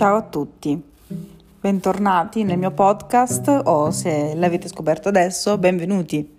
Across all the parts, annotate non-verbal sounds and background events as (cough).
Ciao a tutti, bentornati nel mio podcast o se l'avete scoperto adesso, benvenuti.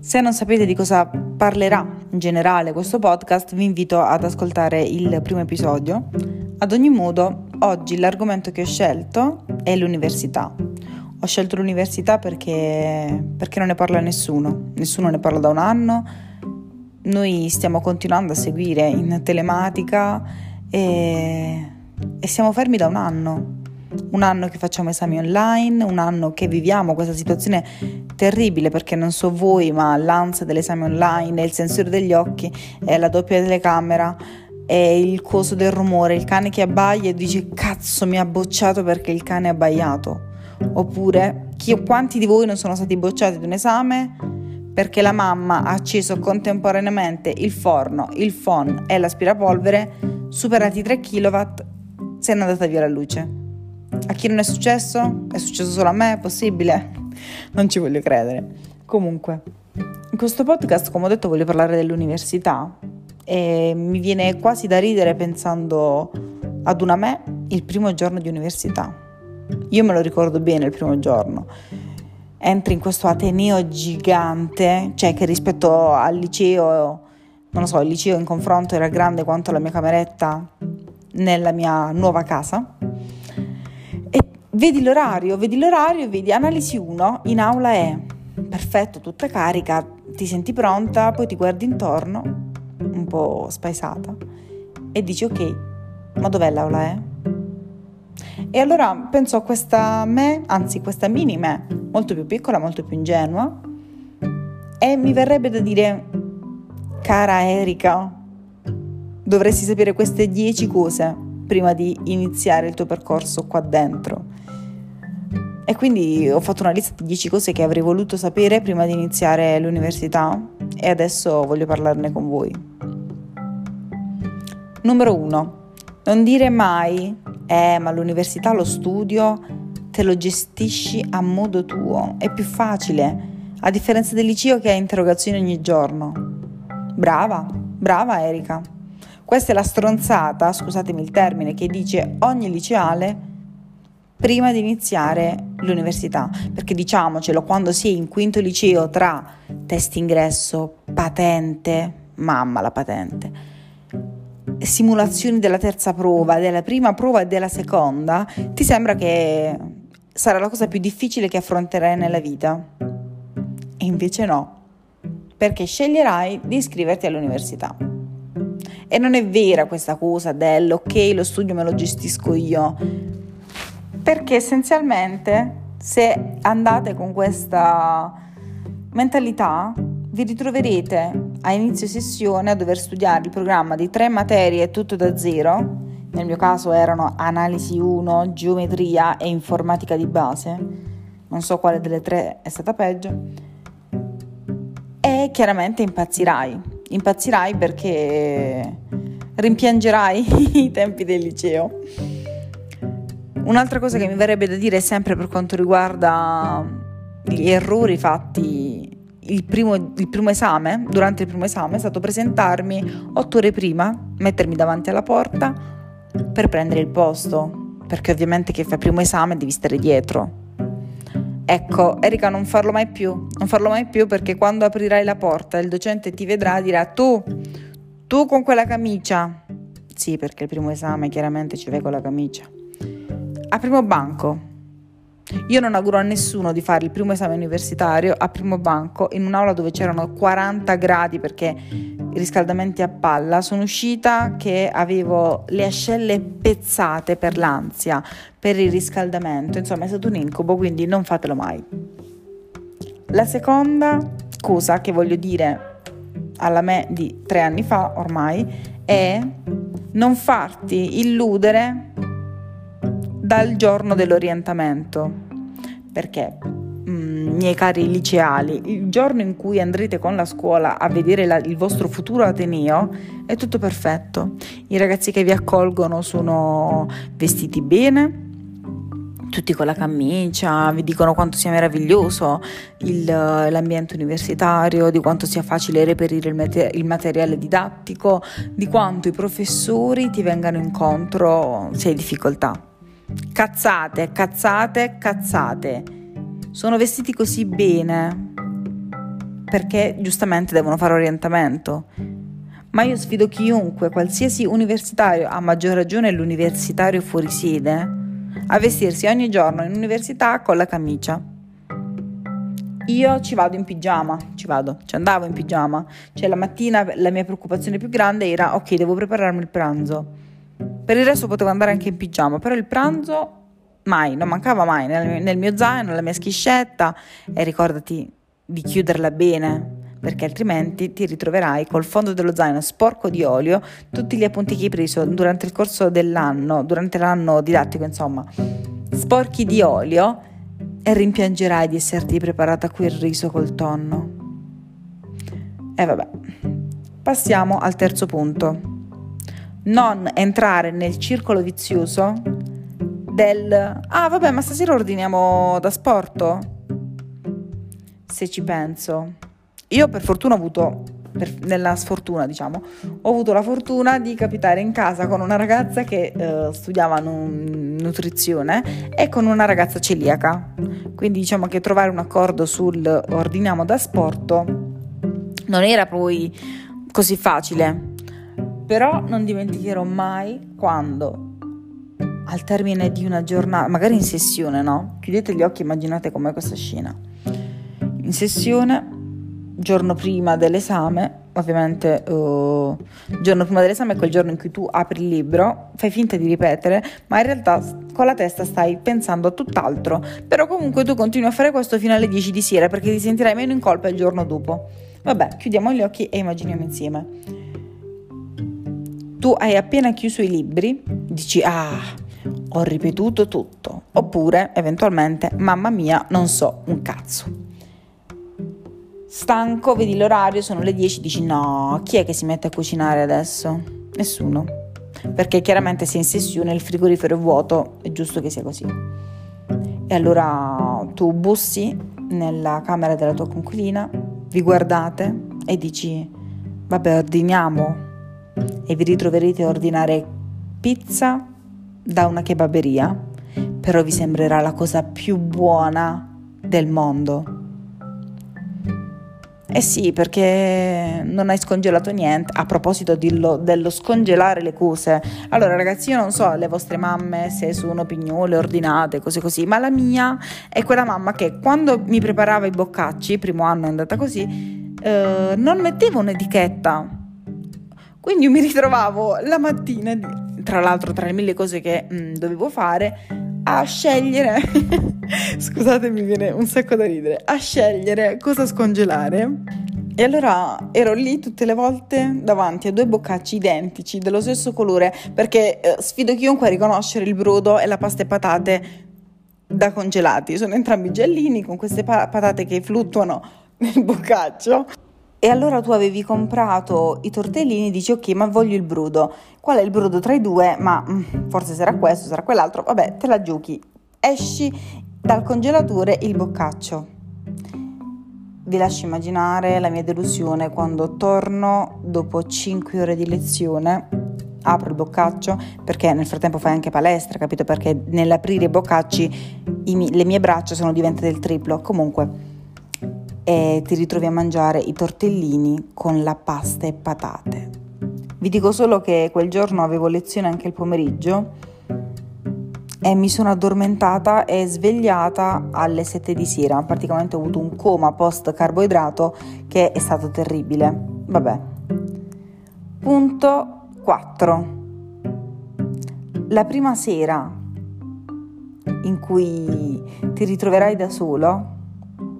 Se non sapete di cosa parlerà in generale questo podcast, vi invito ad ascoltare il primo episodio. Ad ogni modo, oggi l'argomento che ho scelto è l'università. Ho scelto l'università perché, perché non ne parla nessuno, nessuno ne parla da un anno. Noi stiamo continuando a seguire in telematica e, e siamo fermi da un anno. Un anno che facciamo esami online, un anno che viviamo questa situazione terribile perché non so voi, ma l'ansia dell'esame online, il sensore degli occhi, è la doppia telecamera, è il coso del rumore, il cane che abbaia e dice cazzo mi ha bocciato perché il cane ha abbaiato. Oppure chi, quanti di voi non sono stati bocciati di un esame perché la mamma ha acceso contemporaneamente il forno, il phon e l'aspirapolvere, superati 3 kW, se n'è andata via la luce. A chi non è successo? È successo solo a me? È possibile? Non ci voglio credere. Comunque, in questo podcast, come ho detto, voglio parlare dell'università e mi viene quasi da ridere pensando ad una me il primo giorno di università. Io me lo ricordo bene il primo giorno. Entri in questo ateneo gigante, cioè che rispetto al liceo, non lo so, il liceo in confronto era grande quanto la mia cameretta nella mia nuova casa. E vedi l'orario, vedi l'orario, vedi analisi 1, in aula è perfetto, tutta carica, ti senti pronta, poi ti guardi intorno, un po' spaesata, e dici ok, ma dov'è l'aula è? E allora penso a questa me, anzi questa mini me, molto più piccola, molto più ingenua, e mi verrebbe da dire, cara Erika, dovresti sapere queste 10 cose prima di iniziare il tuo percorso qua dentro. E quindi ho fatto una lista di 10 cose che avrei voluto sapere prima di iniziare l'università e adesso voglio parlarne con voi. Numero 1. Non dire mai, eh, ma l'università, lo studio, te lo gestisci a modo tuo, è più facile, a differenza del liceo che ha interrogazioni ogni giorno. Brava, brava Erika. Questa è la stronzata, scusatemi il termine, che dice ogni liceale prima di iniziare l'università, perché diciamocelo, quando si è in quinto liceo tra test ingresso, patente, mamma la patente, simulazioni della terza prova, della prima prova e della seconda, ti sembra che sarà la cosa più difficile che affronterai nella vita. E invece no, perché sceglierai di iscriverti all'università. E non è vera questa cosa dell'ok, lo studio me lo gestisco io, perché essenzialmente se andate con questa mentalità vi ritroverete a inizio sessione a dover studiare il programma di tre materie tutto da zero, nel mio caso erano analisi 1, geometria e informatica di base, non so quale delle tre è stata peggio, e chiaramente impazzirai, impazzirai perché rimpiangerai (laughs) i tempi del liceo. Un'altra cosa che mi verrebbe da dire sempre per quanto riguarda gli errori fatti il primo, il primo, esame, durante il primo esame, è stato presentarmi otto ore prima, mettermi davanti alla porta per prendere il posto, perché ovviamente che fai il primo esame devi stare dietro. Ecco, Erika, non farlo mai più, non farlo mai più perché quando aprirai la porta il docente ti vedrà e dirà tu, tu con quella camicia. Sì, perché il primo esame chiaramente ci vai con la camicia. A primo banco, io non auguro a nessuno di fare il primo esame universitario a primo banco in un'aula dove c'erano 40 gradi perché riscaldamenti a palla. Sono uscita che avevo le ascelle pezzate per l'ansia, per il riscaldamento. Insomma, è stato un incubo, quindi non fatelo mai. La seconda cosa che voglio dire alla me di tre anni fa ormai è non farti illudere dal giorno dell'orientamento. Perché, mm, miei cari liceali, il giorno in cui andrete con la scuola a vedere la, il vostro futuro ateneo è tutto perfetto. I ragazzi che vi accolgono sono vestiti bene, tutti con la camicia, vi dicono quanto sia meraviglioso il, l'ambiente universitario, di quanto sia facile reperire il, mater- il, materiale didattico, di quanto i professori ti vengano incontro se hai difficoltà Cazzate, cazzate, cazzate. Sono vestiti così bene perché giustamente devono fare orientamento. Ma io sfido chiunque, qualsiasi universitario, a maggior ragione l'universitario fuori sede, a vestirsi ogni giorno in università con la camicia. Io ci vado in pigiama, ci vado, ci andavo in pigiama. Cioè la mattina la mia preoccupazione più grande era ok, devo prepararmi il pranzo. Per il resto potevo andare anche in pigiama, però il pranzo mai, non mancava mai nel, nel mio zaino, nella mia schiscetta e ricordati di chiuderla bene perché altrimenti ti ritroverai col fondo dello zaino sporco di olio tutti gli appunti che hai preso durante il corso dell'anno, durante l'anno didattico, insomma, sporchi di olio e rimpiangerai di esserti preparata quel riso col tonno. E vabbè, passiamo al terzo punto. Non entrare nel circolo vizioso del ah vabbè ma stasera ordiniamo da sporto se ci penso io per fortuna ho avuto per, nella sfortuna, diciamo, ho avuto la fortuna di capitare in casa con una ragazza che uh, studiava nu- nutrizione e con una ragazza celiaca. Quindi diciamo che trovare un accordo sul ordiniamo da sporto non era poi così facile. Però non dimenticherò mai quando al termine di una giornata, magari in sessione, no? Chiudete gli occhi e immaginate com'è questa scena. In sessione giorno prima dell'esame, ovviamente uh, il giorno prima dell'esame è quel giorno in cui tu apri il libro, fai finta di ripetere, ma in realtà con la testa stai pensando a tutt'altro, però comunque tu continui a fare questo fino alle 10 di sera perché ti sentirai meno in colpa il giorno dopo. Vabbè, chiudiamo gli occhi e immaginiamo insieme. Tu hai appena chiuso i libri, dici ah, ho ripetuto tutto, oppure eventualmente mamma mia, non so un cazzo stanco, vedi l'orario, sono le 10, dici no, chi è che si mette a cucinare adesso? Nessuno. Perché chiaramente se in sessione il frigorifero è vuoto, è giusto che sia così. E allora tu bussi nella camera della tua conquilina, vi guardate e dici vabbè ordiniamo e vi ritroverete a ordinare pizza da una kebaberia, però vi sembrerà la cosa più buona del mondo eh sì, perché non hai scongelato niente. A proposito dillo, dello scongelare le cose. Allora, ragazzi, io non so le vostre mamme se sono pignole, ordinate, cose così, ma la mia è quella mamma che quando mi preparava i boccacci, primo anno è andata così, eh, non mettevo un'etichetta. Quindi mi ritrovavo la mattina, tra l'altro tra le mille cose che mh, mm, dovevo fare, a scegliere, (laughs) scusate mi viene un sacco da ridere, a scegliere cosa scongelare. E allora ero lì tutte le volte davanti a due boccacci identici, dello stesso colore, perché eh, sfido chiunque a riconoscere il brodo e la pasta e patate da congelati. Sono entrambi giallini con queste pa- patate che fluttuano nel boccaccio. E allora tu avevi comprato i tortellini, dici ok, ma voglio il brodo. Qual è il brodo tra i due? Ma mm, forse sarà questo, sarà quell'altro. Vabbè, te la giochi. Esci dal congelatore il boccaccio. Vi lascio immaginare la mia delusione quando torno dopo 5 ore di lezione apro il boccaccio perché nel frattempo fai anche palestra, capito? Perché nell'aprire i boccacci i, le mie braccia sono diventate il triplo. Comunque, e ti ritrovi a mangiare i tortellini con la pasta e patate. Vi dico solo che quel giorno avevo lezione anche il pomeriggio e mi sono addormentata e svegliata alle 7 di sera. Praticamente ho avuto un coma post carboidrato che è stato terribile. Vabbè. Punto 4. La prima sera in cui ti ritroverai da solo,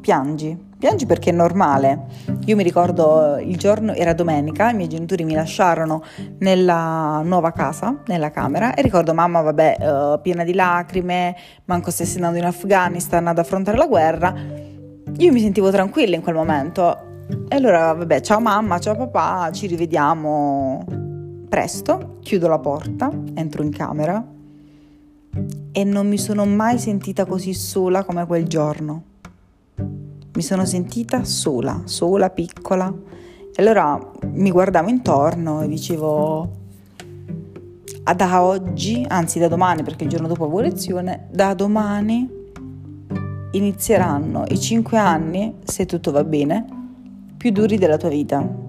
piangi Piangi perché è normale. Io mi ricordo il giorno, era domenica, i miei genitori mi lasciarono nella nuova casa, nella camera, e ricordo mamma, vabbè, uh, piena di lacrime, manco stesse andando in Afghanistan ad affrontare la guerra. Io mi sentivo tranquilla in quel momento. E allora, vabbè, ciao mamma, ciao papà, ci rivediamo presto. Chiudo la porta, entro in camera e non mi sono mai sentita così sola come quel giorno mi sono sentita sola, sola, piccola. E allora mi guardavo intorno e dicevo, da oggi, anzi da domani perché il giorno dopo avevo lezione, da domani inizieranno i 5 anni, se tutto va bene, più duri della tua vita.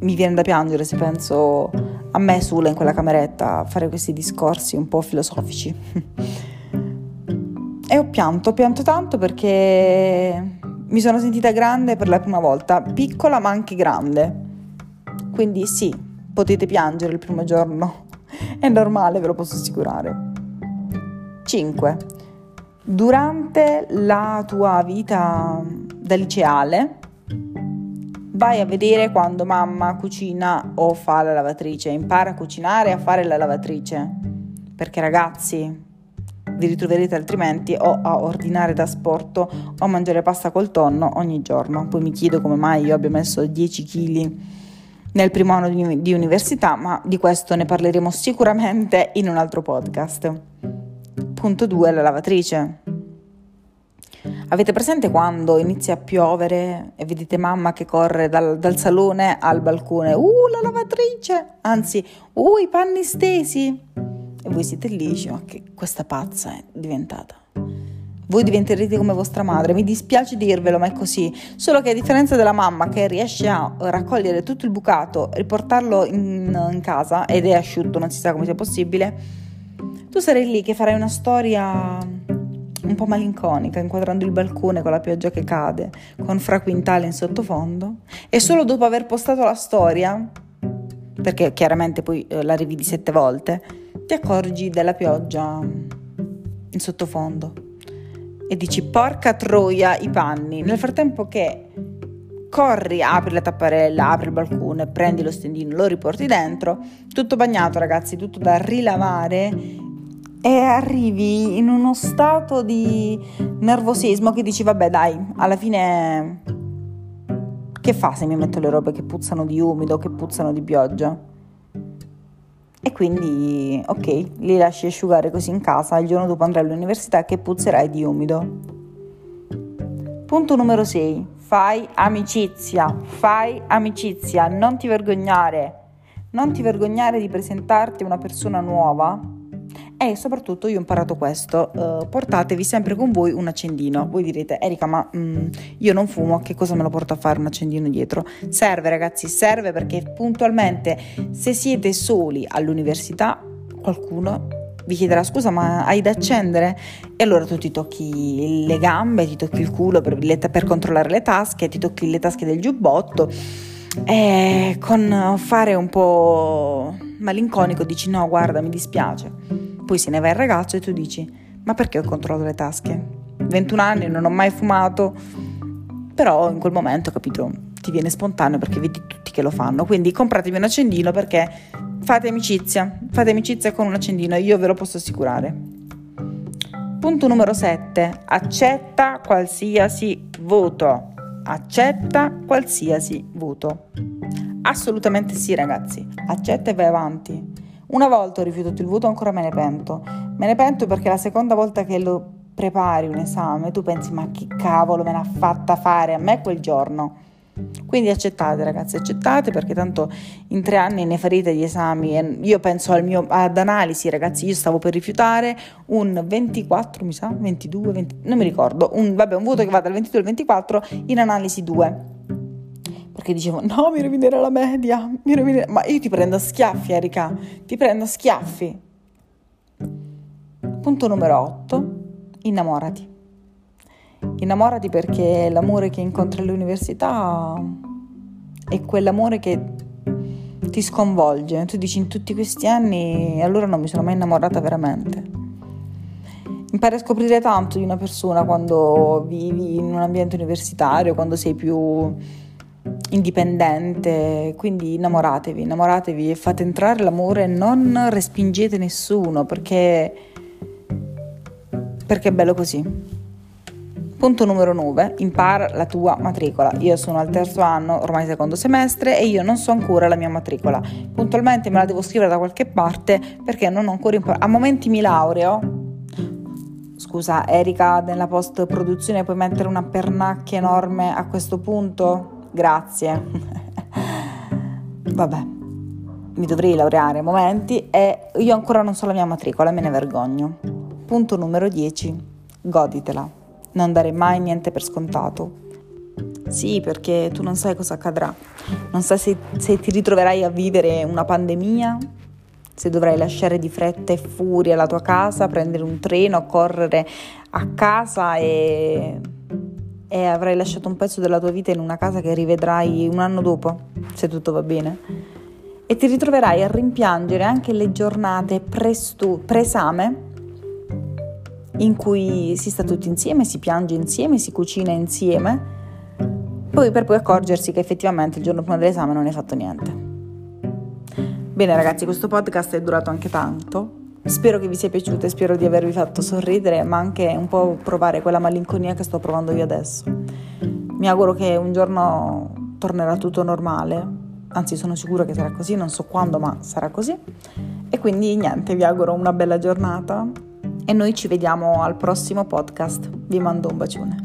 Mi viene da piangere se penso a me sola in quella cameretta a fare questi discorsi un po' filosofici. (laughs) e ho pianto, ho pianto tanto perché mi sono sentita grande per la prima volta, piccola ma anche grande. Quindi sì, potete piangere il primo giorno, (laughs) è normale, ve lo posso assicurare. 5. Durante la tua vita da liceale, vai a vedere quando mamma cucina o fa la lavatrice, impara a cucinare e a fare la lavatrice. Perché ragazzi, vi ritroverete altrimenti o a ordinare da sporto o a mangiare pasta col tonno ogni giorno. Poi mi chiedo come mai io abbia messo 10 kg nel primo anno di, università, ma di questo ne parleremo sicuramente in un altro podcast. Punto 2, la lavatrice. Avete presente quando inizia a piovere e vedete mamma che corre dal, dal, salone al balcone? Uh, la lavatrice! Anzi, uh, i panni stesi! E voi siete lì e dici, ma che questa pazza è diventata? Voi diventerete come vostra madre, mi dispiace dirvelo, ma è così. Solo che a differenza della mamma che riesce a raccogliere tutto il bucato, riportarlo in, in casa ed è asciutto, non si sa come sia possibile, tu sarai lì che farai una storia un po' malinconica, inquadrando il balcone con la pioggia che cade, con Fra Quintale in sottofondo, e solo dopo aver postato la storia, perché chiaramente poi eh, la rividi sette volte, ti accorgi della pioggia in sottofondo e dici porca troia i panni. Nel frattempo che corri, apri la tapparella, apri il balcone, prendi lo stendino, lo riporti dentro, tutto bagnato ragazzi, tutto da rilavare e arrivi in uno stato di nervosismo che dici vabbè dai, alla fine che fa se mi metto le robe che puzzano di umido, che puzzano di pioggia? E quindi, ok, li lasci asciugare così in casa, il giorno dopo andrai all'università che puzzerai di umido. Punto numero 6. Fai amicizia, fai amicizia, non ti vergognare. Non ti vergognare di presentarti a una persona nuova e soprattutto io ho imparato questo, uh, portatevi sempre con voi un accendino. Voi direte, Erika, ma mm, io non fumo, che cosa me lo porto a fare un accendino dietro? Serve ragazzi, serve perché puntualmente se siete soli all'università qualcuno vi chiederà scusa ma hai da accendere? E allora tu ti tocchi le gambe, ti tocchi il culo per, per controllare le tasche, ti tocchi le tasche del giubbotto e con fare un po' malinconico dici no guarda mi dispiace poi se ne va il ragazzo e tu dici, ma perché ho controllato le tasche? 21 anni, non ho mai fumato, però in quel momento, capito, ti viene spontaneo perché vedi tutti che lo fanno. Quindi compratevi un accendino perché fate amicizia, fate amicizia con un accendino, io ve lo posso assicurare. Punto numero 7. Accetta qualsiasi voto. Accetta qualsiasi voto. Assolutamente sì, ragazzi. Accetta e vai avanti. Una volta ho rifiutato il voto, ancora me ne pento. Me ne pento perché la seconda volta che lo prepari un esame, tu pensi ma che cavolo me l'ha fatta fare a me quel giorno. Quindi accettate ragazzi, accettate perché tanto in tre anni ne farete gli esami io penso mio, ad analisi ragazzi, io stavo per rifiutare un 24 mi sa, 22, 20, non mi ricordo, un, vabbè un voto che va dal 22 al 24 in analisi 2 perché dicevo no mi rovinerà la media, mi rovinerà... ma io ti prendo a schiaffi Erika, ti prendo a schiaffi. Punto numero 8, innamorati. Innamorati perché l'amore che incontri all'università è quell'amore che ti sconvolge. Tu dici in tutti questi anni allora non mi sono mai innamorata veramente. Impari a scoprire tanto di una persona quando vivi in un ambiente universitario, quando sei più indipendente, quindi innamoratevi, innamoratevi e fate entrare l'amore, non respingete nessuno perché, perché è bello così. Punto numero 9, impara la tua matricola. Io sono al terzo anno, ormai secondo semestre, e io non so ancora la mia matricola. Puntualmente me la devo scrivere da qualche parte perché non ho ancora imparato. A momenti mi laureo. Scusa, Erika, nella post produzione puoi mettere una pernacchia enorme a questo punto? Grazie. Vabbè. mi dovrei laureare a momenti e io ancora non so la mia matricola, me ne vergogno. Punto numero 10. Goditela. Non dare mai niente per scontato. Sì, perché tu non sai cosa accadrà. Non sai se, se ti ritroverai a vivere una pandemia, se dovrai lasciare di fretta e furia la tua casa, prendere un treno, correre a casa e, e avrai lasciato un pezzo della tua vita in una casa che rivedrai un anno dopo, se tutto va bene e ti ritroverai a rimpiangere anche le giornate prestu- pre-esame in cui si sta tutti insieme, si piange insieme, si cucina insieme, poi per poi accorgersi che effettivamente il giorno prima dell'esame non hai fatto niente. Bene ragazzi, questo podcast è durato anche tanto. Spero che vi sia piaciuto e spero di avervi fatto sorridere, ma anche un po' provare quella malinconia che sto provando io adesso. Mi auguro che un giorno tornerà tutto normale, anzi sono sicura che sarà così, non so quando, ma sarà così. E quindi niente, vi auguro una bella giornata e noi ci vediamo al prossimo podcast. Vi mando un bacione.